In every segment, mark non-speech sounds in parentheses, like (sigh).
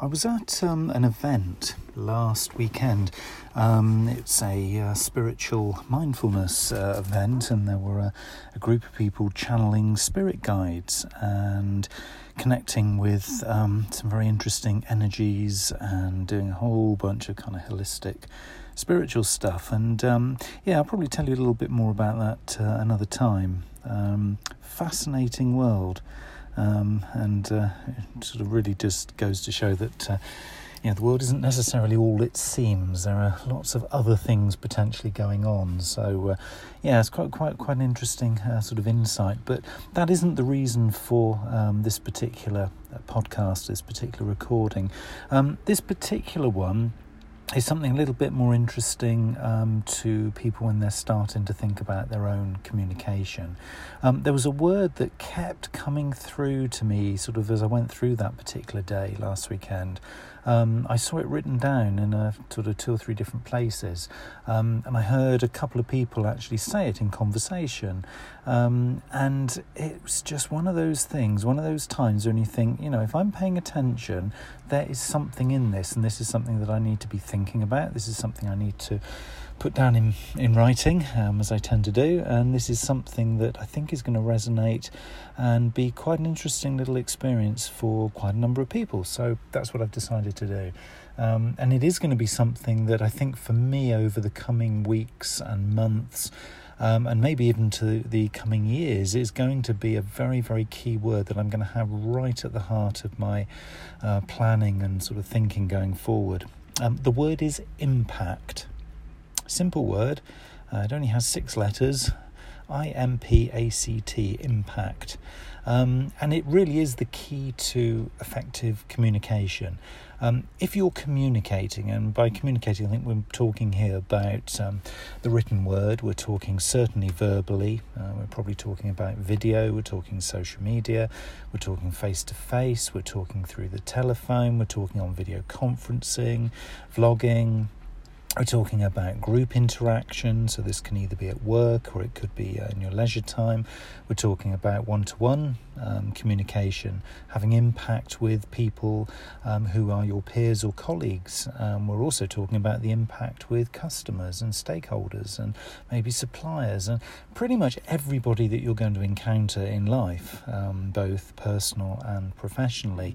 I was at um, an event last weekend. Um, it's a uh, spiritual mindfulness uh, event, and there were a, a, group of people channeling spirit guides and connecting with um, some very interesting energies and doing a whole bunch of kind of holistic spiritual stuff. And um, yeah, I'll probably tell you a little bit more about that uh, another time. Um, fascinating world. Um, and uh, it sort of really just goes to show that uh, you know the world isn't necessarily all it seems. There are lots of other things potentially going on. So uh, yeah, it's quite quite quite an interesting uh, sort of insight. But that isn't the reason for um, this particular uh, podcast, this particular recording. Um, this particular one is something a little bit more interesting um, to people when they're starting to think about their own communication. Um, there was a word that kept coming through to me sort of as I went through that particular day last weekend. Um, I saw it written down in a sort of two or three different places, um, and I heard a couple of people actually say it in conversation. Um, and it was just one of those things, one of those times when you think, you know, if I'm paying attention, there is something in this, and this is something that I need to be thinking about. This is something I need to put down in, in writing, um, as I tend to do, and this is something that I think is going to resonate and be quite an interesting little experience for quite a number of people. So that's what I've decided to do. Um, and it is going to be something that I think for me over the coming weeks and months. Um, and maybe even to the coming years, is going to be a very, very key word that I'm going to have right at the heart of my uh, planning and sort of thinking going forward. Um, the word is impact. Simple word. Uh, it only has six letters. I M P A C T, impact. Um, and it really is the key to effective communication. Um, if you're communicating, and by communicating, I think we're talking here about um, the written word, we're talking certainly verbally, uh, we're probably talking about video, we're talking social media, we're talking face to face, we're talking through the telephone, we're talking on video conferencing, vlogging, we're talking about group interaction, so this can either be at work or it could be uh, in your leisure time. We're talking about one to one communication, having impact with people um, who are your peers or colleagues. Um, we're also talking about the impact with customers and stakeholders and maybe suppliers and pretty much everybody that you're going to encounter in life, um, both personal and professionally.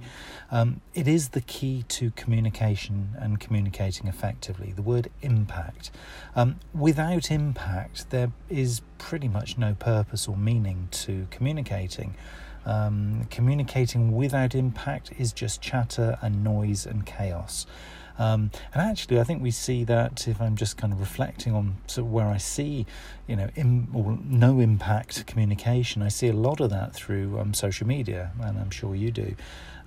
Um, it is the key to communication and communicating effectively. The word impact. Um, without impact, there is pretty much no purpose or meaning to communicating. Um, communicating without impact is just chatter and noise and chaos. Um, and actually, I think we see that if I'm just kind of reflecting on sort of where I see, you know, or no impact communication, I see a lot of that through um, social media, and I'm sure you do.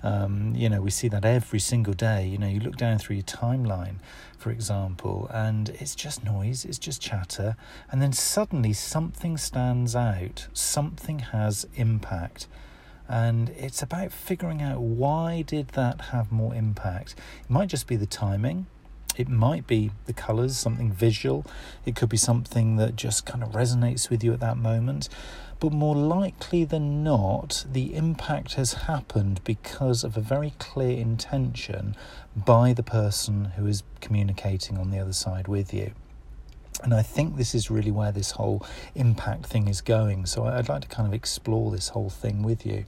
Um, you know, we see that every single day. You know, you look down through your timeline, for example, and it's just noise, it's just chatter, and then suddenly something stands out, something has impact and it's about figuring out why did that have more impact. It might just be the timing. It might be the colors something visual. It could be something that just kind of resonates with you at that moment. But more likely than not the impact has happened because of a very clear intention by the person who is communicating on the other side with you and I think this is really where this whole impact thing is going. So I'd like to kind of explore this whole thing with you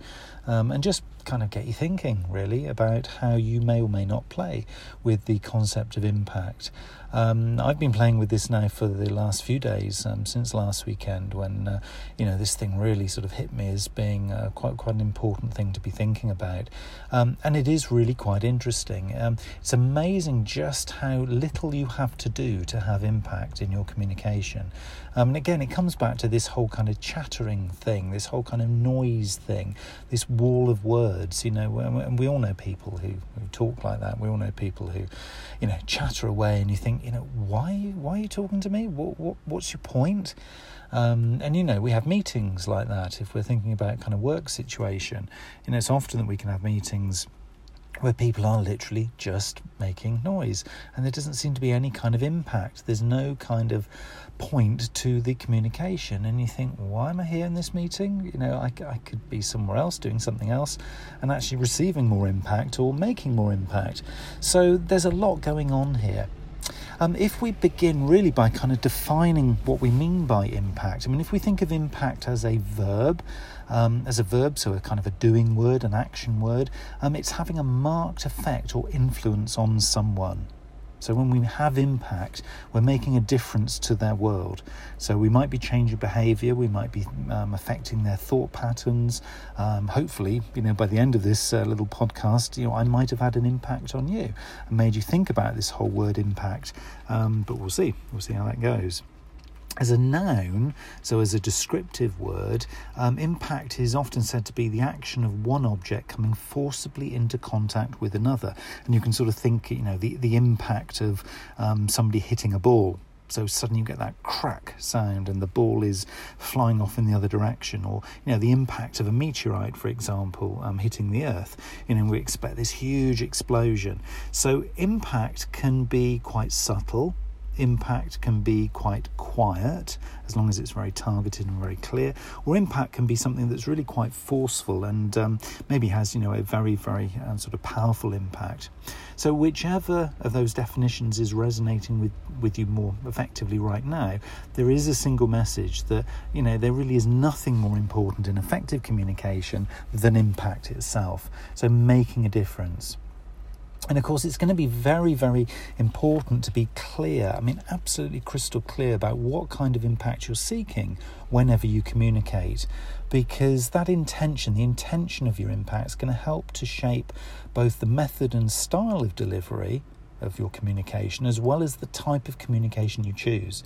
um, and just kind of get you thinking really about how you may or may not play with the concept of impact. Um, I've been playing with this now for the last few days um, since last weekend when uh, you know this thing really sort of hit me as being uh, quite quite an important thing to be thinking about, um, and it is really quite interesting. Um, it's amazing just how little you have to do to have impact in your communication. Um, and again, it comes back to this whole kind of chattering thing, this whole kind of noise thing, this wall of words. You know, and we all know people who, who talk like that. We all know people who, you know, chatter away, and you think, you know, why why are you talking to me? What what what's your point? Um, and you know, we have meetings like that if we're thinking about kind of work situation. You know, it's often that we can have meetings where people are literally just making noise and there doesn't seem to be any kind of impact. There's no kind of point to the communication, and you think, why am I here in this meeting? You know, I, I could be somewhere else doing something else and actually receiving more impact or making more impact. So there's a lot going on here. Um, if we begin really by kind of defining what we mean by impact, I mean, if we think of impact as a verb, um, as a verb, so a kind of a doing word, an action word, um, it's having a marked effect or influence on someone. So when we have impact, we're making a difference to their world. So we might be changing behaviour, we might be um, affecting their thought patterns. Um, hopefully, you know, by the end of this uh, little podcast, you know, I might have had an impact on you and made you think about this whole word impact. Um, but we'll see. We'll see how that goes. As a noun, so as a descriptive word, um, impact is often said to be the action of one object coming forcibly into contact with another. And you can sort of think, you know, the, the impact of um, somebody hitting a ball. So suddenly you get that crack sound and the ball is flying off in the other direction. Or, you know, the impact of a meteorite, for example, um, hitting the earth. You know, we expect this huge explosion. So impact can be quite subtle impact can be quite quiet as long as it's very targeted and very clear, or impact can be something that's really quite forceful and um, maybe has you know a very very uh, sort of powerful impact. So whichever of those definitions is resonating with with you more effectively right now, there is a single message that you know there really is nothing more important in effective communication than impact itself. So making a difference. And of course, it's going to be very, very important to be clear, I mean, absolutely crystal clear about what kind of impact you're seeking whenever you communicate, because that intention, the intention of your impact, is going to help to shape both the method and style of delivery of your communication as well as the type of communication you choose.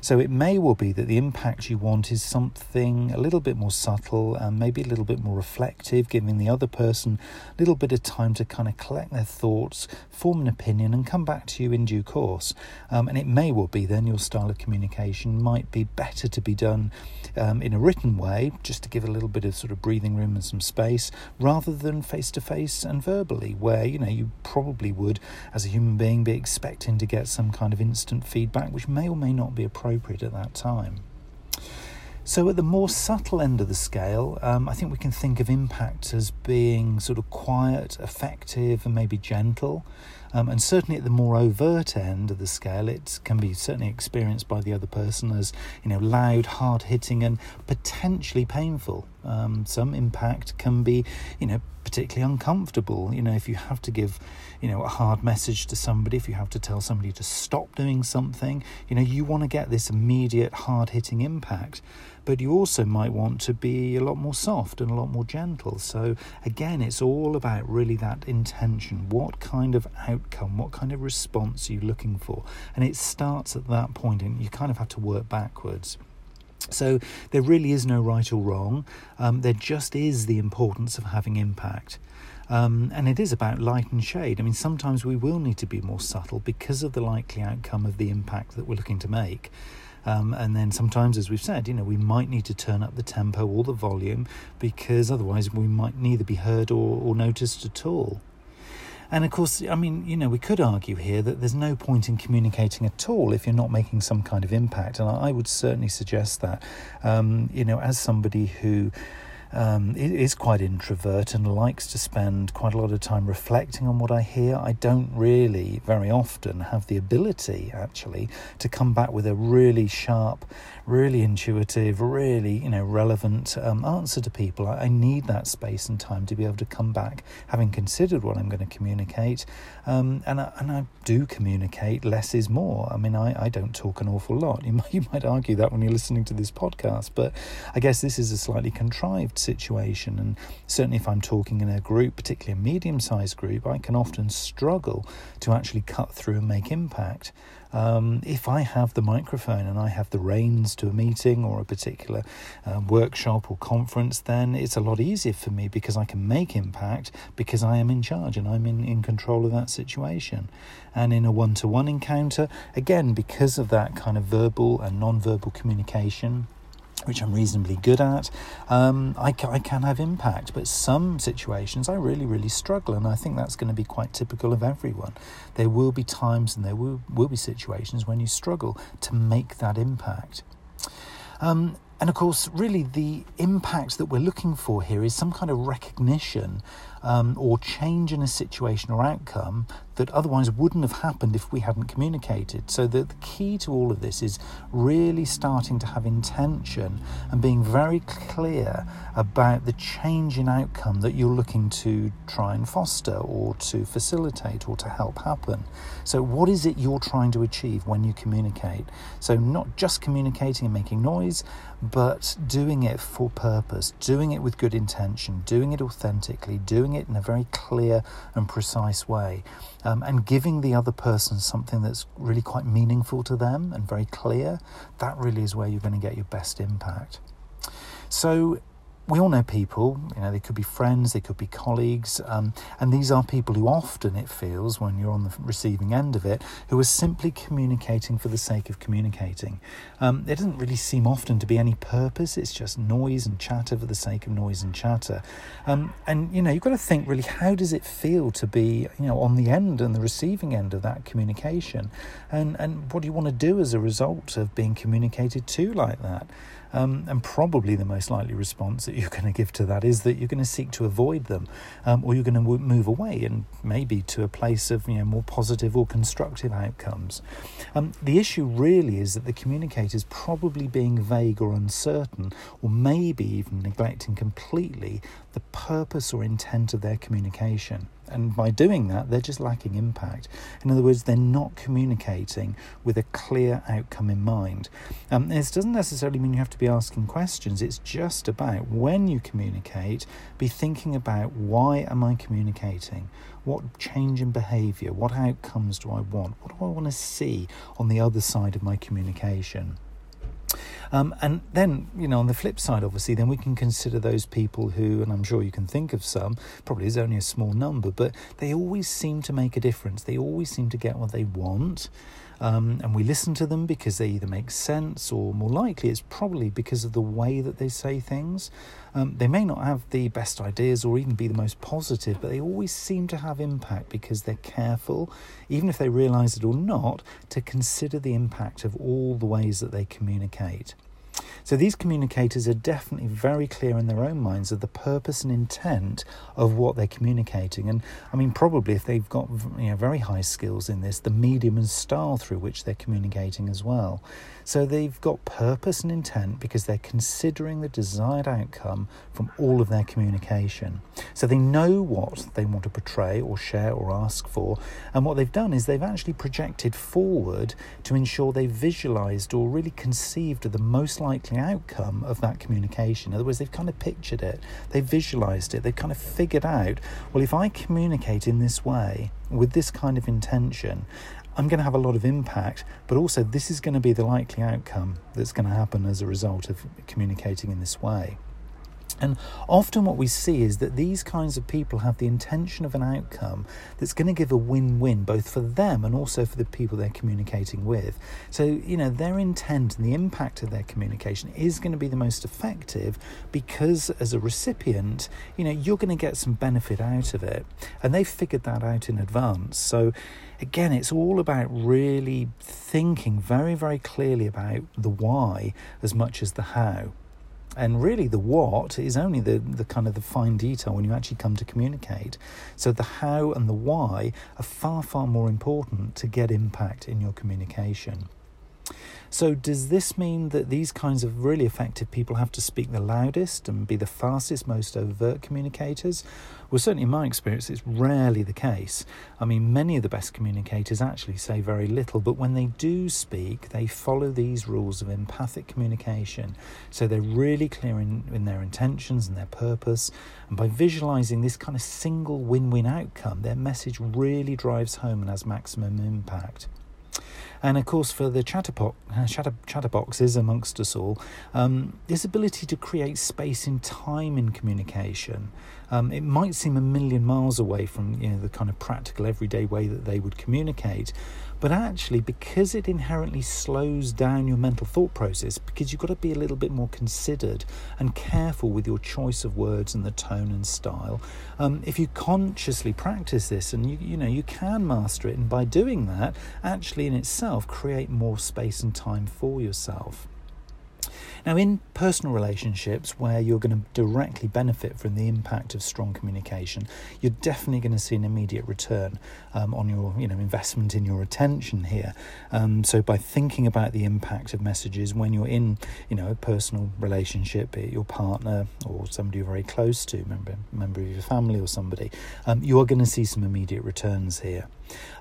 So it may well be that the impact you want is something a little bit more subtle and maybe a little bit more reflective, giving the other person a little bit of time to kind of collect their thoughts, form an opinion, and come back to you in due course. Um, and it may well be then your style of communication might be better to be done um, in a written way, just to give a little bit of sort of breathing room and some space, rather than face to face and verbally, where you know you probably would, as a human being, be expecting to get some kind of instant feedback, which may or may not be appropriate at that time. So, at the more subtle end of the scale, um, I think we can think of impact as being sort of quiet, effective, and maybe gentle. Um, and certainly at the more overt end of the scale, it can be certainly experienced by the other person as you know loud, hard hitting, and potentially painful. Um, some impact can be, you know, particularly uncomfortable. You know, if you have to give, you know, a hard message to somebody, if you have to tell somebody to stop doing something, you know, you want to get this immediate, hard hitting impact. But you also might want to be a lot more soft and a lot more gentle. So, again, it's all about really that intention. What kind of outcome, what kind of response are you looking for? And it starts at that point, and you kind of have to work backwards. So there really is no right or wrong. Um, there just is the importance of having impact. Um, and it is about light and shade. I mean, sometimes we will need to be more subtle because of the likely outcome of the impact that we're looking to make. Um, and then sometimes, as we've said, you know, we might need to turn up the tempo or the volume because otherwise we might neither be heard or, or noticed at all. And of course, I mean, you know, we could argue here that there's no point in communicating at all if you're not making some kind of impact. And I would certainly suggest that, um, you know, as somebody who um, is quite introvert and likes to spend quite a lot of time reflecting on what I hear. I don't really very often have the ability actually to come back with a really sharp really intuitive, really you know relevant um, answer to people. I, I, need that space and time to be able to come back, having considered what I'm going to communicate, um, and I, and I do communicate. Less is more. I mean, I, I don't talk an awful lot. (laughs) You might you might argue that when you're listening to this podcast, but I guess this is a slightly contrived situation, and certainly if I'm talking in a group, particularly a medium-sized group, I can often struggle to actually cut through and make impact. Um, if I have the microphone and I have the reins to a meeting or a particular um, workshop or conference, then it's a lot easier for me because I can make impact because I am in charge and I'm in, in control of that situation. And in a one to one encounter, again, because of that kind of verbal and non verbal communication, which I'm reasonably good at, um, I, ca- I, can have impact. But some situations I really, really struggle, and I think that's going to be quite typical of everyone. There will be times and there will, will be situations when you struggle to make that impact. Um, and of course, really, the impact that we're looking for here is some kind of recognition um, or change in a situation or outcome that otherwise wouldn't have happened if we hadn't communicated. So, the, the key to all of this is really starting to have intention and being very clear about the change in outcome that you're looking to try and foster or to facilitate or to help happen. So, what is it you're trying to achieve when you communicate? So, not just communicating and making noise, but doing it for purpose, doing it with good intention, doing it authentically, doing it in a very clear and precise way, um, and giving the other person something that's really quite meaningful to them and very clear. That really is where you're going to get your best impact. So, we all know people, you know, they could be friends, they could be colleagues, um, and these are people who often it feels when you're on the receiving end of it, who are simply communicating for the sake of communicating. Um, there doesn't really seem often to be any purpose, it's just noise and chatter for the sake of noise and chatter. Um, and, you know, you've got to think really, how does it feel to be, you know, on the end and the receiving end of that communication? And, and what do you want to do as a result of being communicated to like that? Um, and probably the most likely response that (laughs) you're going to give to that is that you're going to seek to avoid them, um, or you're going to move away and maybe to a place of you know more positive or constructive outcomes. Um, the issue really is that the communicator is probably being vague or uncertain, or maybe even neglecting completely the purpose or intent of their communication. And by doing that, they're just lacking impact. In other words, they're not communicating with a clear outcome in mind. Um, this doesn't necessarily mean you have to be asking questions. It's just about when you communicate, be thinking about why am I communicating? What change in behavior? What outcomes do I want? What do I want to see on the other side of my communication? Um, and then, you know, on the flip side, obviously, then we can consider those people who, and I'm sure you can think of some, probably is only a small number, but they always seem to make a difference. They always seem to get what they want. Um, and we listen to them because they either make sense or more likely it's probably because of the way that they say things. Um, they may not have the best ideas or even be the most positive, but they always seem to have impact because they're careful, even if they realize it or not, to consider the impact of all the ways that they communicate. So these communicators are definitely very clear in their own minds of the purpose and intent of what they're communicating. And I mean, probably if they've got you know, very high skills in this, the medium and style through which they're communicating as well. So they've got purpose and intent because they're considering the desired outcome from all of their communication. So they know what they want to portray or share or ask for. And what they've done is they've actually projected forward to ensure they've visualized or really conceived of the most likely outcome of that communication. In other words, they've kind of pictured it, they've visualized it, they've kind of figured out well, if I communicate in this way with this kind of intention, I'm going to have a lot of impact, but also this is going to be the likely outcome that's going to happen as a result of communicating in this way. And often, what we see is that these kinds of people have the intention of an outcome that's going to give a win win both for them and also for the people they're communicating with. So, you know, their intent and the impact of their communication is going to be the most effective because, as a recipient, you know, you're going to get some benefit out of it. And they've figured that out in advance. So, again, it's all about really thinking very, very clearly about the why as much as the how. And really, the what is only the, the kind of the fine detail when you actually come to communicate. So, the how and the why are far, far more important to get impact in your communication. So, does this mean that these kinds of really effective people have to speak the loudest and be the fastest, most overt communicators? Well, certainly in my experience, it's rarely the case. I mean, many of the best communicators actually say very little, but when they do speak, they follow these rules of empathic communication. So, they're really clear in, in their intentions and their purpose. And by visualizing this kind of single win win outcome, their message really drives home and has maximum impact. And of course, for the chatterbox, uh, chatter, chatterboxes amongst us all, um, this ability to create space in time in communication Um, it might seem a million miles away from you know the kind of practical everyday way that they would communicate, but actually, because it inherently slows down your mental thought process, because you've got to be a little bit more considered and careful with your choice of words and the tone and style. Um, if you consciously practice this, and you you know you can master it, and by doing that, actually in itself create more space and time for yourself. Now, in personal relationships where you're going to directly benefit from the impact of strong communication, you're definitely going to see an immediate return um, on your you know investment in your attention here. Um, so, by thinking about the impact of messages when you're in you know a personal relationship, be it your partner or somebody you're very close to, member member of your family or somebody, um, you are going to see some immediate returns here.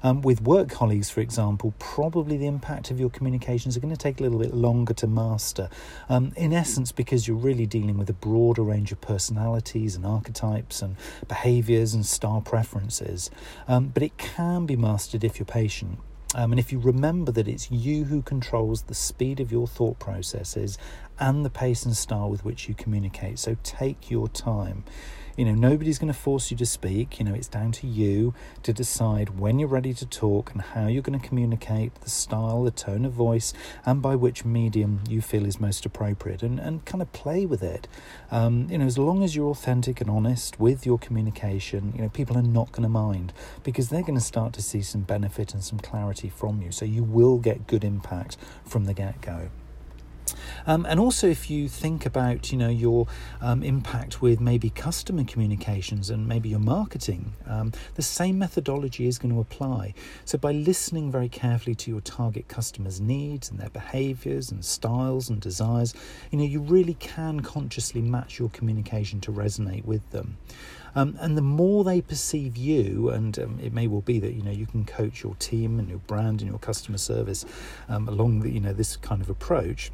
Um, with work colleagues, for example, probably the impact of your communications are going to take a little bit longer to master. Um, in essence, because you're really dealing with a broader range of personalities and archetypes and behaviors and style preferences. Um, but it can be mastered if you're patient. Um, and if you remember that it's you who controls the speed of your thought processes and the pace and style with which you communicate, so take your time. You know, nobody's going to force you to speak. You know, it's down to you to decide when you're ready to talk and how you're going to communicate, the style, the tone of voice, and by which medium you feel is most appropriate, and, and kind of play with it. Um, you know, as long as you're authentic and honest with your communication, you know, people are not going to mind because they're going to start to see some benefit and some clarity from you. So you will get good impact from the get go. Um, and also, if you think about, you know, your um, impact with maybe customer communications and maybe your marketing, um, the same methodology is going to apply. So, by listening very carefully to your target customers' needs and their behaviors and styles and desires, you know, you really can consciously match your communication to resonate with them. Um, and the more they perceive you, and um, it may well be that you know you can coach your team and your brand and your customer service um, along the, you know this kind of approach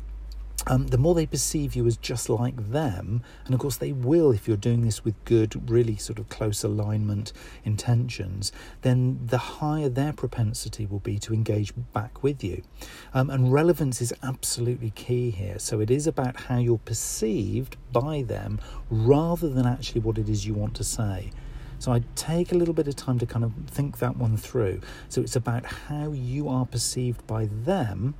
um, the more they perceive you as just like them, and of course they will if you're doing this with good, really sort of close alignment intentions, then the higher their propensity will be to engage back with you. Um, and relevance is absolutely key here. So it is about how you're perceived by them rather than actually what it is you want to say. So I take a little bit of time to kind of think that one through. So it's about how you are perceived by them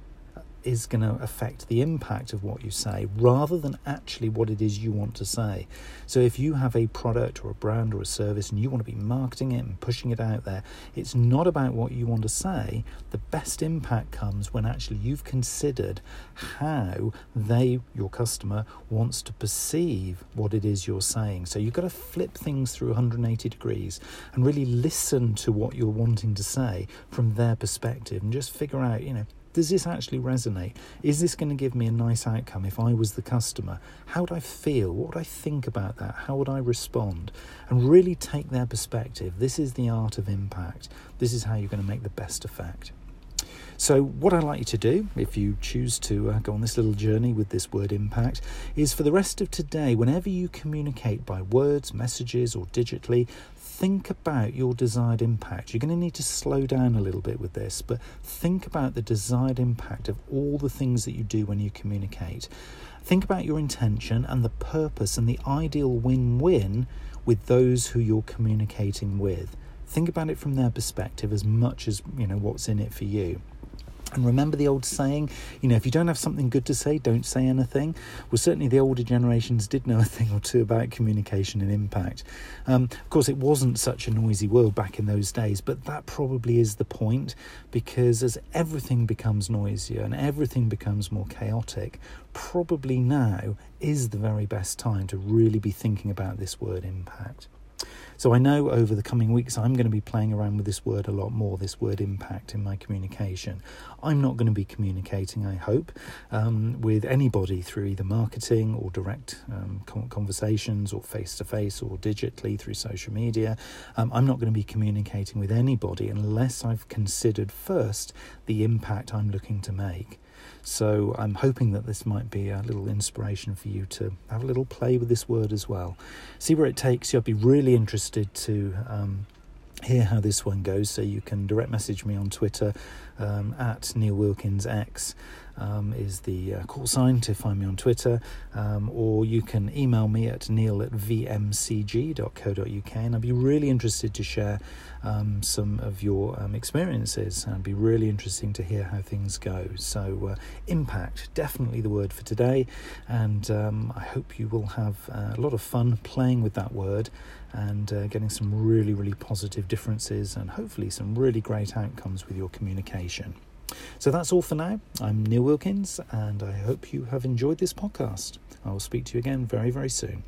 is going to affect the impact of what you say rather than actually what it is you want to say. So, if you have a product or a brand or a service and you want to be marketing it and pushing it out there, it's not about what you want to say. The best impact comes when actually you've considered how they, your customer, wants to perceive what it is you're saying. So, you've got to flip things through 180 degrees and really listen to what you're wanting to say from their perspective and just figure out, you know, does this actually resonate? Is this going to give me a nice outcome if I was the customer? How would I feel? What would I think about that? How would I respond? And really take their perspective. This is the art of impact. This is how you're going to make the best effect. So, what I'd like you to do, if you choose to uh, go on this little journey with this word impact, is for the rest of today, whenever you communicate by words, messages, or digitally, think about your desired impact. You're going to need to slow down a little bit with this, but think about the desired impact of all the things that you do when you communicate. Think about your intention and the purpose and the ideal win win with those who you're communicating with. Think about it from their perspective as much as you know what's in it for you. And remember the old saying, you know, if you don't have something good to say, don't say anything. Well, certainly the older generations did know a thing or two about communication and impact. Um, of course, it wasn't such a noisy world back in those days, but that probably is the point because as everything becomes noisier and everything becomes more chaotic, probably now is the very best time to really be thinking about this word impact. So I know over the coming weeks I'm going to be playing around with this word a lot more, this word impact in my communication. I'm not going to be communicating, I hope, um, with anybody through either marketing or direct um, conversations or face to face or digitally through social media. Um, I'm not going to be communicating with anybody unless I've considered first the impact I'm looking to make. So I'm hoping that this might be a little inspiration for you to have a little play with this word as well. See where it takes you. I'd be really interested to um, hear how this one goes. So you can direct message me on Twitter um, at Neil Wilkins X. um, is the uh, call sign to find me on Twitter, um, or you can email me at neil at vmcg.co.uk, and I'd be really interested to share um, some of your um, experiences. It'd be really interesting to hear how things go. So, uh, impact, definitely the word for today, and um, I hope you will have uh, a lot of fun playing with that word and uh, getting some really, really positive differences and hopefully some really great outcomes with your communication. So that's all for now. I'm Neil Wilkins, and I hope you have enjoyed this podcast. I will speak to you again very, very soon.